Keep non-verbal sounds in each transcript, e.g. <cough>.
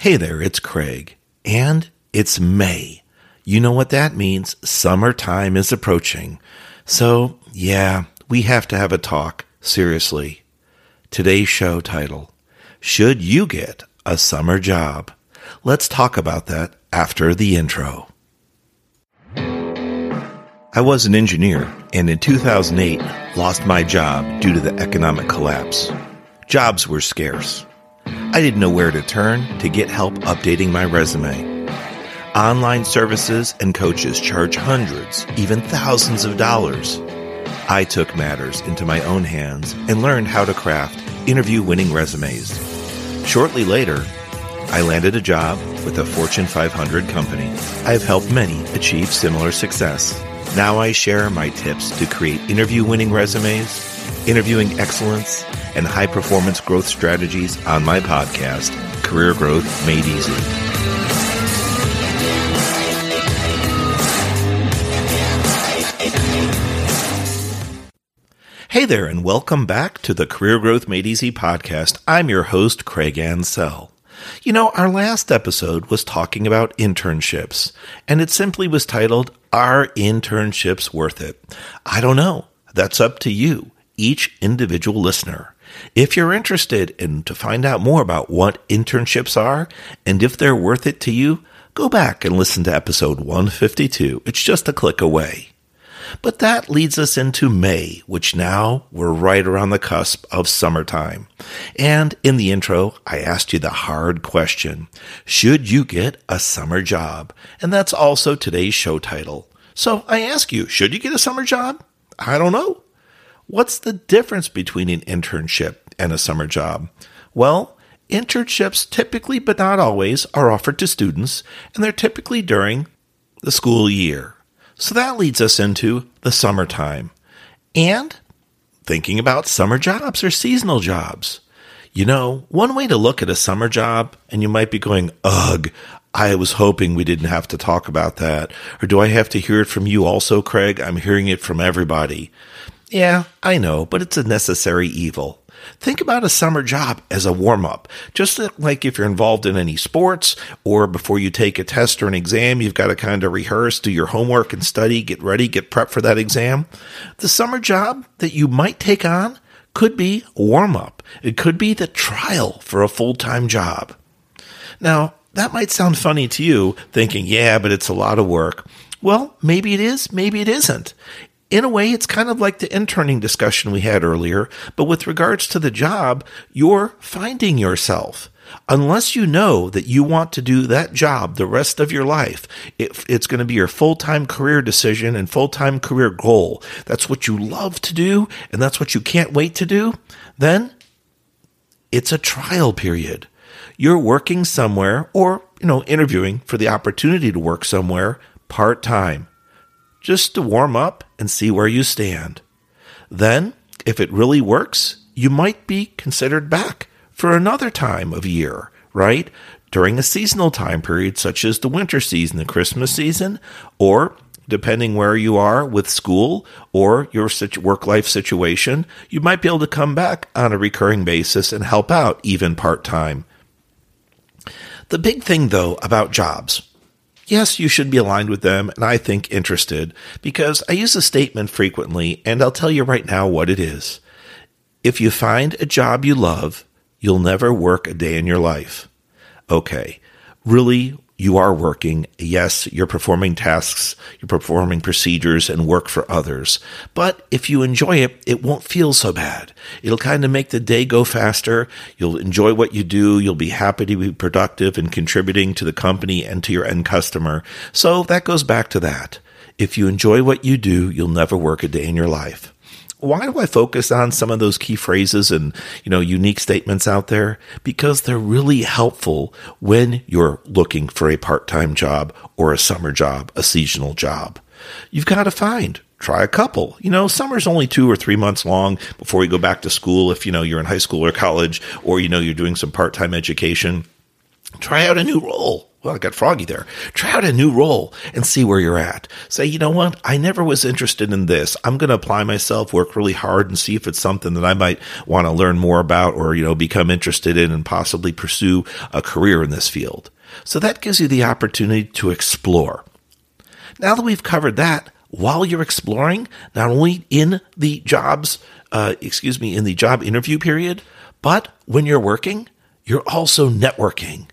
Hey there, it's Craig. And it's May. You know what that means. Summertime is approaching. So, yeah, we have to have a talk. Seriously. Today's show title Should You Get a Summer Job? Let's talk about that after the intro. I was an engineer and in 2008 lost my job due to the economic collapse. Jobs were scarce. I didn't know where to turn to get help updating my resume. Online services and coaches charge hundreds, even thousands of dollars. I took matters into my own hands and learned how to craft interview winning resumes. Shortly later, I landed a job with a Fortune 500 company. I have helped many achieve similar success. Now I share my tips to create interview winning resumes, interviewing excellence, and high performance growth strategies on my podcast, Career Growth Made Easy. Hey there, and welcome back to the Career Growth Made Easy podcast. I'm your host, Craig Ansell. You know, our last episode was talking about internships, and it simply was titled, Are Internships Worth It? I don't know. That's up to you, each individual listener. If you're interested in to find out more about what internships are and if they're worth it to you, go back and listen to episode 152. It's just a click away. But that leads us into May, which now we're right around the cusp of summertime. And in the intro, I asked you the hard question. Should you get a summer job? And that's also today's show title. So I ask you, should you get a summer job? I don't know. What's the difference between an internship and a summer job? Well, internships typically, but not always, are offered to students, and they're typically during the school year. So that leads us into the summertime and thinking about summer jobs or seasonal jobs. You know, one way to look at a summer job, and you might be going, ugh, I was hoping we didn't have to talk about that. Or do I have to hear it from you also, Craig? I'm hearing it from everybody. Yeah, I know, but it's a necessary evil. Think about a summer job as a warm up. Just like if you're involved in any sports or before you take a test or an exam, you've got to kind of rehearse, do your homework and study, get ready, get prepped for that exam. The summer job that you might take on could be warm up. It could be the trial for a full time job. Now, that might sound funny to you, thinking, yeah, but it's a lot of work. Well, maybe it is, maybe it isn't in a way, it's kind of like the interning discussion we had earlier, but with regards to the job, you're finding yourself. Unless you know that you want to do that job the rest of your life, if it's going to be your full time career decision and full time career goal, that's what you love to do and that's what you can't wait to do, then it's a trial period. You're working somewhere or, you know, interviewing for the opportunity to work somewhere part time just to warm up and see where you stand. Then, if it really works, you might be considered back for another time of year, right? During a seasonal time period such as the winter season, the Christmas season, or depending where you are with school or your work life situation, you might be able to come back on a recurring basis and help out even part time. The big thing though about jobs Yes, you should be aligned with them and I think interested because I use a statement frequently and I'll tell you right now what it is. If you find a job you love, you'll never work a day in your life. Okay. Really, you are working. Yes, you're performing tasks, you're performing procedures and work for others. But if you enjoy it, it won't feel so bad. It'll kind of make the day go faster. You'll enjoy what you do. You'll be happy to be productive and contributing to the company and to your end customer. So that goes back to that. If you enjoy what you do, you'll never work a day in your life why do I focus on some of those key phrases and, you know, unique statements out there? Because they're really helpful when you're looking for a part-time job or a summer job, a seasonal job. You've got to find try a couple. You know, summer's only two or three months long before you go back to school. If, you know, you're in high school or college or, you know, you're doing some part time education, try out a new role. Well, I got froggy there. Try out a new role and see where you're at. Say, you know what? I never was interested in this. I'm going to apply myself, work really hard and see if it's something that I might want to learn more about or, you know, become interested in and possibly pursue a career in this field. So that gives you the opportunity to explore. Now that we've covered that, while you're exploring, not only in the jobs, uh, excuse me, in the job interview period, but when you're working, you're also networking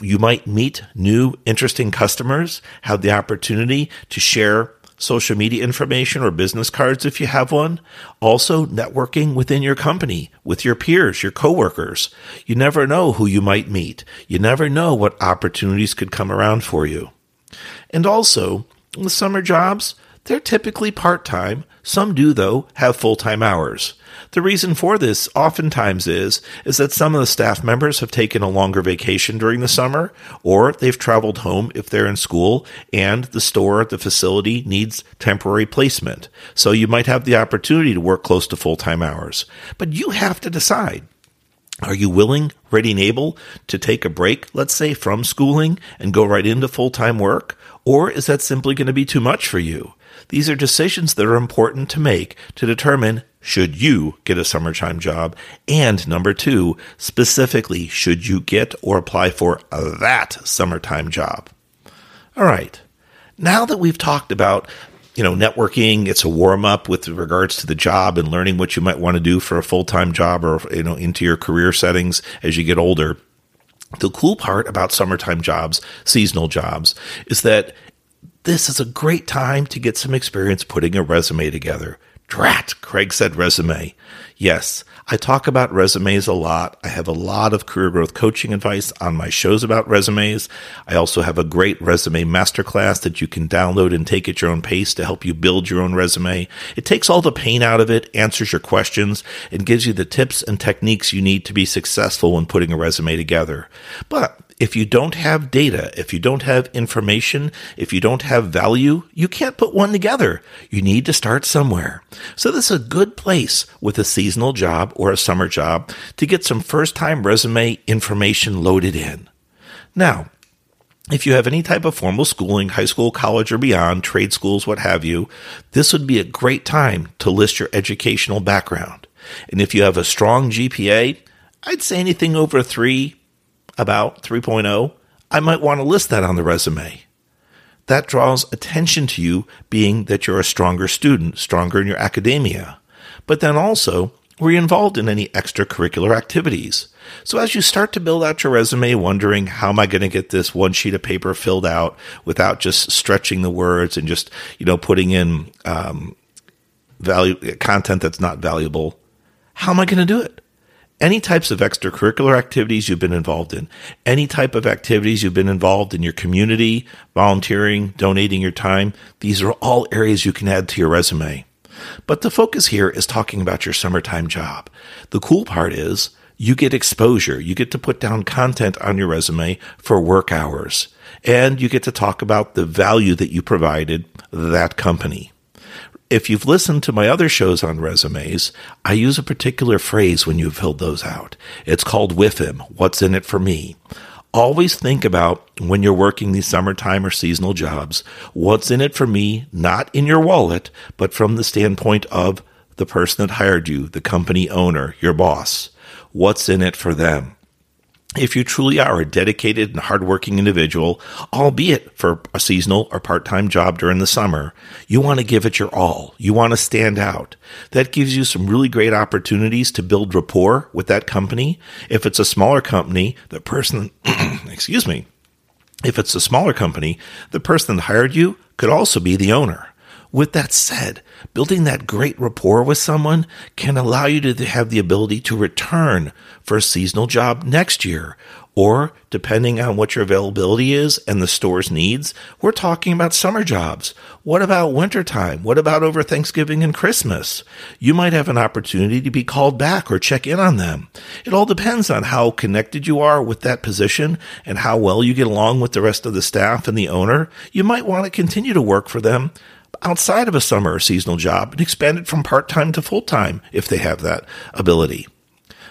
you might meet new, interesting customers, have the opportunity to share social media information or business cards if you have one. Also, networking within your company, with your peers, your coworkers. You never know who you might meet. You never know what opportunities could come around for you. And also, the summer jobs, they're typically part time. Some do, though, have full time hours. The reason for this oftentimes is, is that some of the staff members have taken a longer vacation during the summer, or they've traveled home if they're in school and the store, the facility needs temporary placement. So you might have the opportunity to work close to full time hours. But you have to decide. Are you willing, ready, and able to take a break, let's say from schooling and go right into full time work? Or is that simply going to be too much for you? These are decisions that are important to make to determine should you get a summertime job? And number two, specifically, should you get or apply for that summertime job? All right. Now that we've talked about you know, networking, it's a warm up with regards to the job and learning what you might want to do for a full time job or, you know, into your career settings as you get older. The cool part about summertime jobs, seasonal jobs, is that this is a great time to get some experience putting a resume together. Drat, Craig said resume. Yes, I talk about resumes a lot. I have a lot of career growth coaching advice on my shows about resumes. I also have a great resume masterclass that you can download and take at your own pace to help you build your own resume. It takes all the pain out of it, answers your questions, and gives you the tips and techniques you need to be successful when putting a resume together. But if you don't have data, if you don't have information, if you don't have value, you can't put one together. You need to start somewhere. So this is a good place with a seasonal job or a summer job to get some first time resume information loaded in. Now, if you have any type of formal schooling, high school, college, or beyond, trade schools, what have you, this would be a great time to list your educational background. And if you have a strong GPA, I'd say anything over three, about 3.0, I might want to list that on the resume. That draws attention to you being that you're a stronger student, stronger in your academia. But then also, were you involved in any extracurricular activities? So as you start to build out your resume, wondering how am I going to get this one sheet of paper filled out without just stretching the words and just, you know, putting in, um, value content that's not valuable. How am I going to do it? Any types of extracurricular activities you've been involved in, any type of activities you've been involved in your community, volunteering, donating your time, these are all areas you can add to your resume. But the focus here is talking about your summertime job. The cool part is you get exposure. You get to put down content on your resume for work hours and you get to talk about the value that you provided that company. If you've listened to my other shows on resumes, I use a particular phrase when you filled those out. It's called WIIFM. What's in it for me? Always think about when you're working these summertime or seasonal jobs, what's in it for me, not in your wallet, but from the standpoint of the person that hired you, the company owner, your boss. What's in it for them? If you truly are a dedicated and hardworking individual, albeit for a seasonal or part time job during the summer, you want to give it your all. You want to stand out. That gives you some really great opportunities to build rapport with that company. If it's a smaller company, the person, <clears throat> excuse me, if it's a smaller company, the person that hired you could also be the owner. With that said, building that great rapport with someone can allow you to have the ability to return for a seasonal job next year. Or, depending on what your availability is and the store's needs, we're talking about summer jobs. What about wintertime? What about over Thanksgiving and Christmas? You might have an opportunity to be called back or check in on them. It all depends on how connected you are with that position and how well you get along with the rest of the staff and the owner. You might want to continue to work for them outside of a summer or seasonal job and expand it from part time to full time if they have that ability.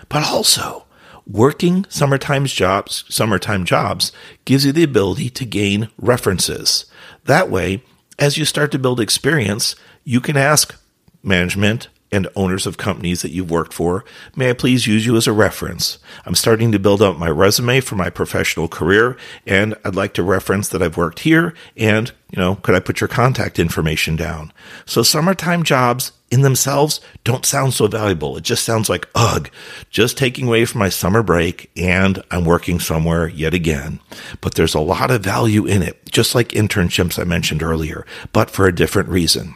But also, working summertime jobs, summertime jobs gives you the ability to gain references. That way, as you start to build experience, you can ask management and owners of companies that you've worked for, may I please use you as a reference? I'm starting to build up my resume for my professional career, and I'd like to reference that I've worked here, and, you know, could I put your contact information down? So summertime jobs in themselves don't sound so valuable. It just sounds like, ugh, just taking away from my summer break and I'm working somewhere yet again. But there's a lot of value in it, just like internships I mentioned earlier, but for a different reason.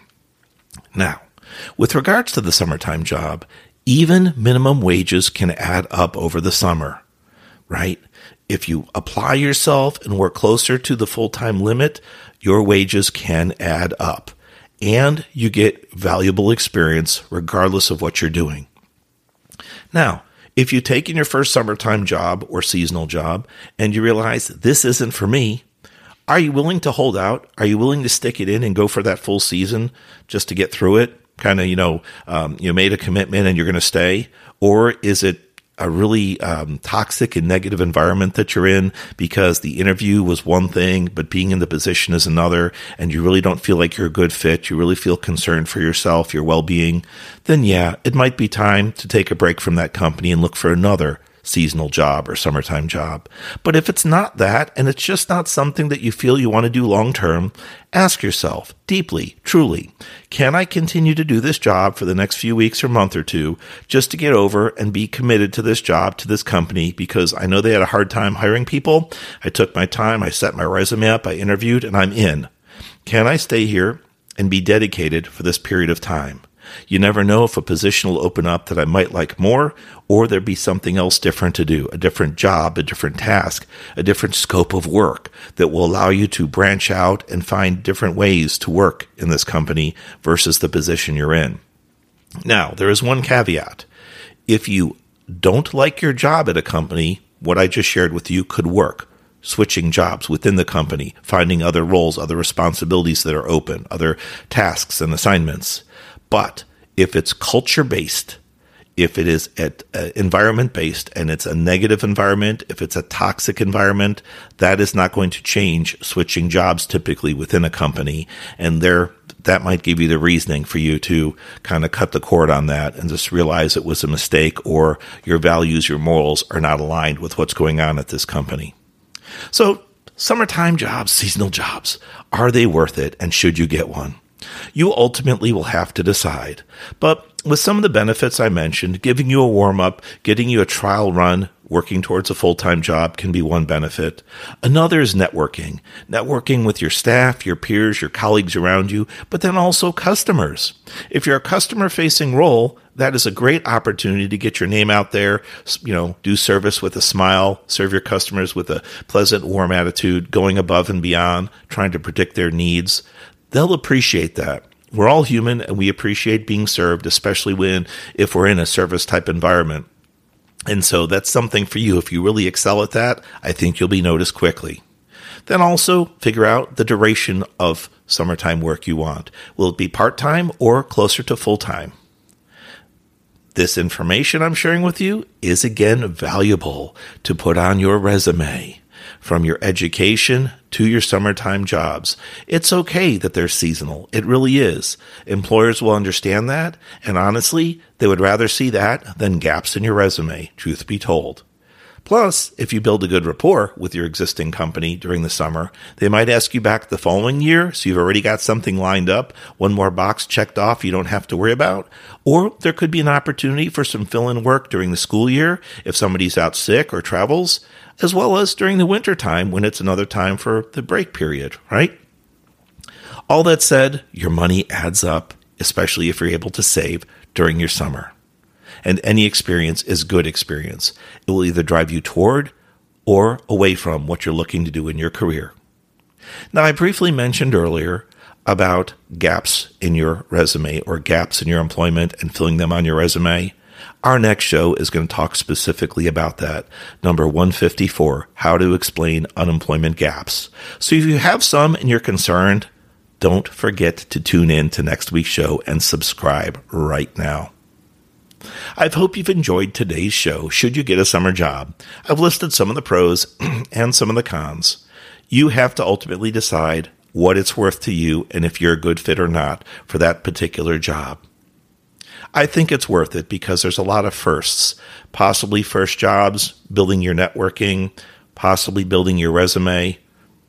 Now, with regards to the summertime job, even minimum wages can add up over the summer, right? If you apply yourself and work closer to the full time limit, your wages can add up and you get valuable experience regardless of what you're doing. Now, if you take in your first summertime job or seasonal job and you realize this isn't for me, are you willing to hold out? Are you willing to stick it in and go for that full season just to get through it? Kind of, you know, um, you made a commitment and you're going to stay? Or is it a really um, toxic and negative environment that you're in because the interview was one thing, but being in the position is another, and you really don't feel like you're a good fit, you really feel concerned for yourself, your well being, then yeah, it might be time to take a break from that company and look for another seasonal job or summertime job. But if it's not that, and it's just not something that you feel you want to do long term, ask yourself deeply, truly, can I continue to do this job for the next few weeks or month or two just to get over and be committed to this job, to this company? Because I know they had a hard time hiring people. I took my time, I set my resume up, I interviewed, and I'm in. Can I stay here and be dedicated for this period of time? You never know if a position will open up that I might like more, or there be something else different to do, a different job, a different task, a different scope of work that will allow you to branch out and find different ways to work in this company versus the position you're in. Now, there is one caveat. If you don't like your job at a company, what I just shared with you could work switching jobs within the company, finding other roles, other responsibilities that are open, other tasks and assignments. But if it's culture based, if it is at, uh, environment based and it's a negative environment, if it's a toxic environment, that is not going to change switching jobs typically within a company. And there, that might give you the reasoning for you to kind of cut the cord on that and just realize it was a mistake or your values, your morals are not aligned with what's going on at this company. So summertime jobs, seasonal jobs, are they worth it? And should you get one? You ultimately will have to decide. But with some of the benefits I mentioned, giving you a warm up, getting you a trial run, working towards a full time job can be one benefit. Another is networking. Networking with your staff, your peers, your colleagues around you, but then also customers. If you're a customer facing role, that is a great opportunity to get your name out there, you know, do service with a smile, serve your customers with a pleasant, warm attitude, going above and beyond, trying to predict their needs they'll appreciate that. We're all human and we appreciate being served, especially when if we're in a service type environment. And so that's something for you. If you really excel at that, I think you'll be noticed quickly. Then also figure out the duration of summertime work you want. Will it be part time or closer to full time? This information I'm sharing with you is again valuable to put on your resume from your education to your summertime jobs. It's okay that they're seasonal. It really is. Employers will understand that. And honestly, they would rather see that than gaps in your resume, truth be told. Plus, if you build a good rapport with your existing company during the summer, they might ask you back the following year, so you've already got something lined up, one more box checked off you don't have to worry about. Or there could be an opportunity for some fill in work during the school year if somebody's out sick or travels as well as during the winter time when it's another time for the break period, right? All that said, your money adds up, especially if you're able to save during your summer. And any experience is good experience. It will either drive you toward or away from what you're looking to do in your career. Now, I briefly mentioned earlier about gaps in your resume or gaps in your employment and filling them on your resume. Our next show is going to talk specifically about that. Number 154, how to explain unemployment gaps. So if you have some and you're concerned, don't forget to tune in to next week's show and subscribe right now. I hope you've enjoyed today's show should you get a summer job. I've listed some of the pros <clears throat> and some of the cons. You have to ultimately decide what it's worth to you and if you're a good fit or not for that particular job. I think it's worth it because there's a lot of firsts, possibly first jobs, building your networking, possibly building your resume,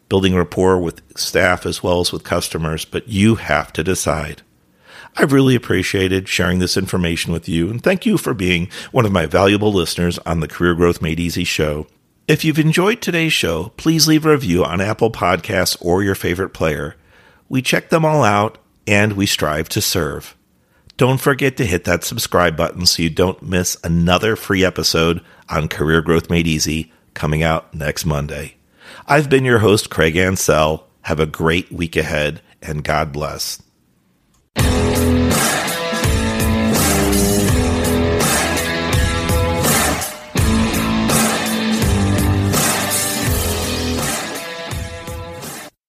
building rapport with staff as well as with customers, but you have to decide. I've really appreciated sharing this information with you, and thank you for being one of my valuable listeners on the Career Growth Made Easy show. If you've enjoyed today's show, please leave a review on Apple Podcasts or your favorite player. We check them all out and we strive to serve. Don't forget to hit that subscribe button so you don't miss another free episode on Career Growth Made Easy coming out next Monday. I've been your host, Craig Ansell. Have a great week ahead and God bless.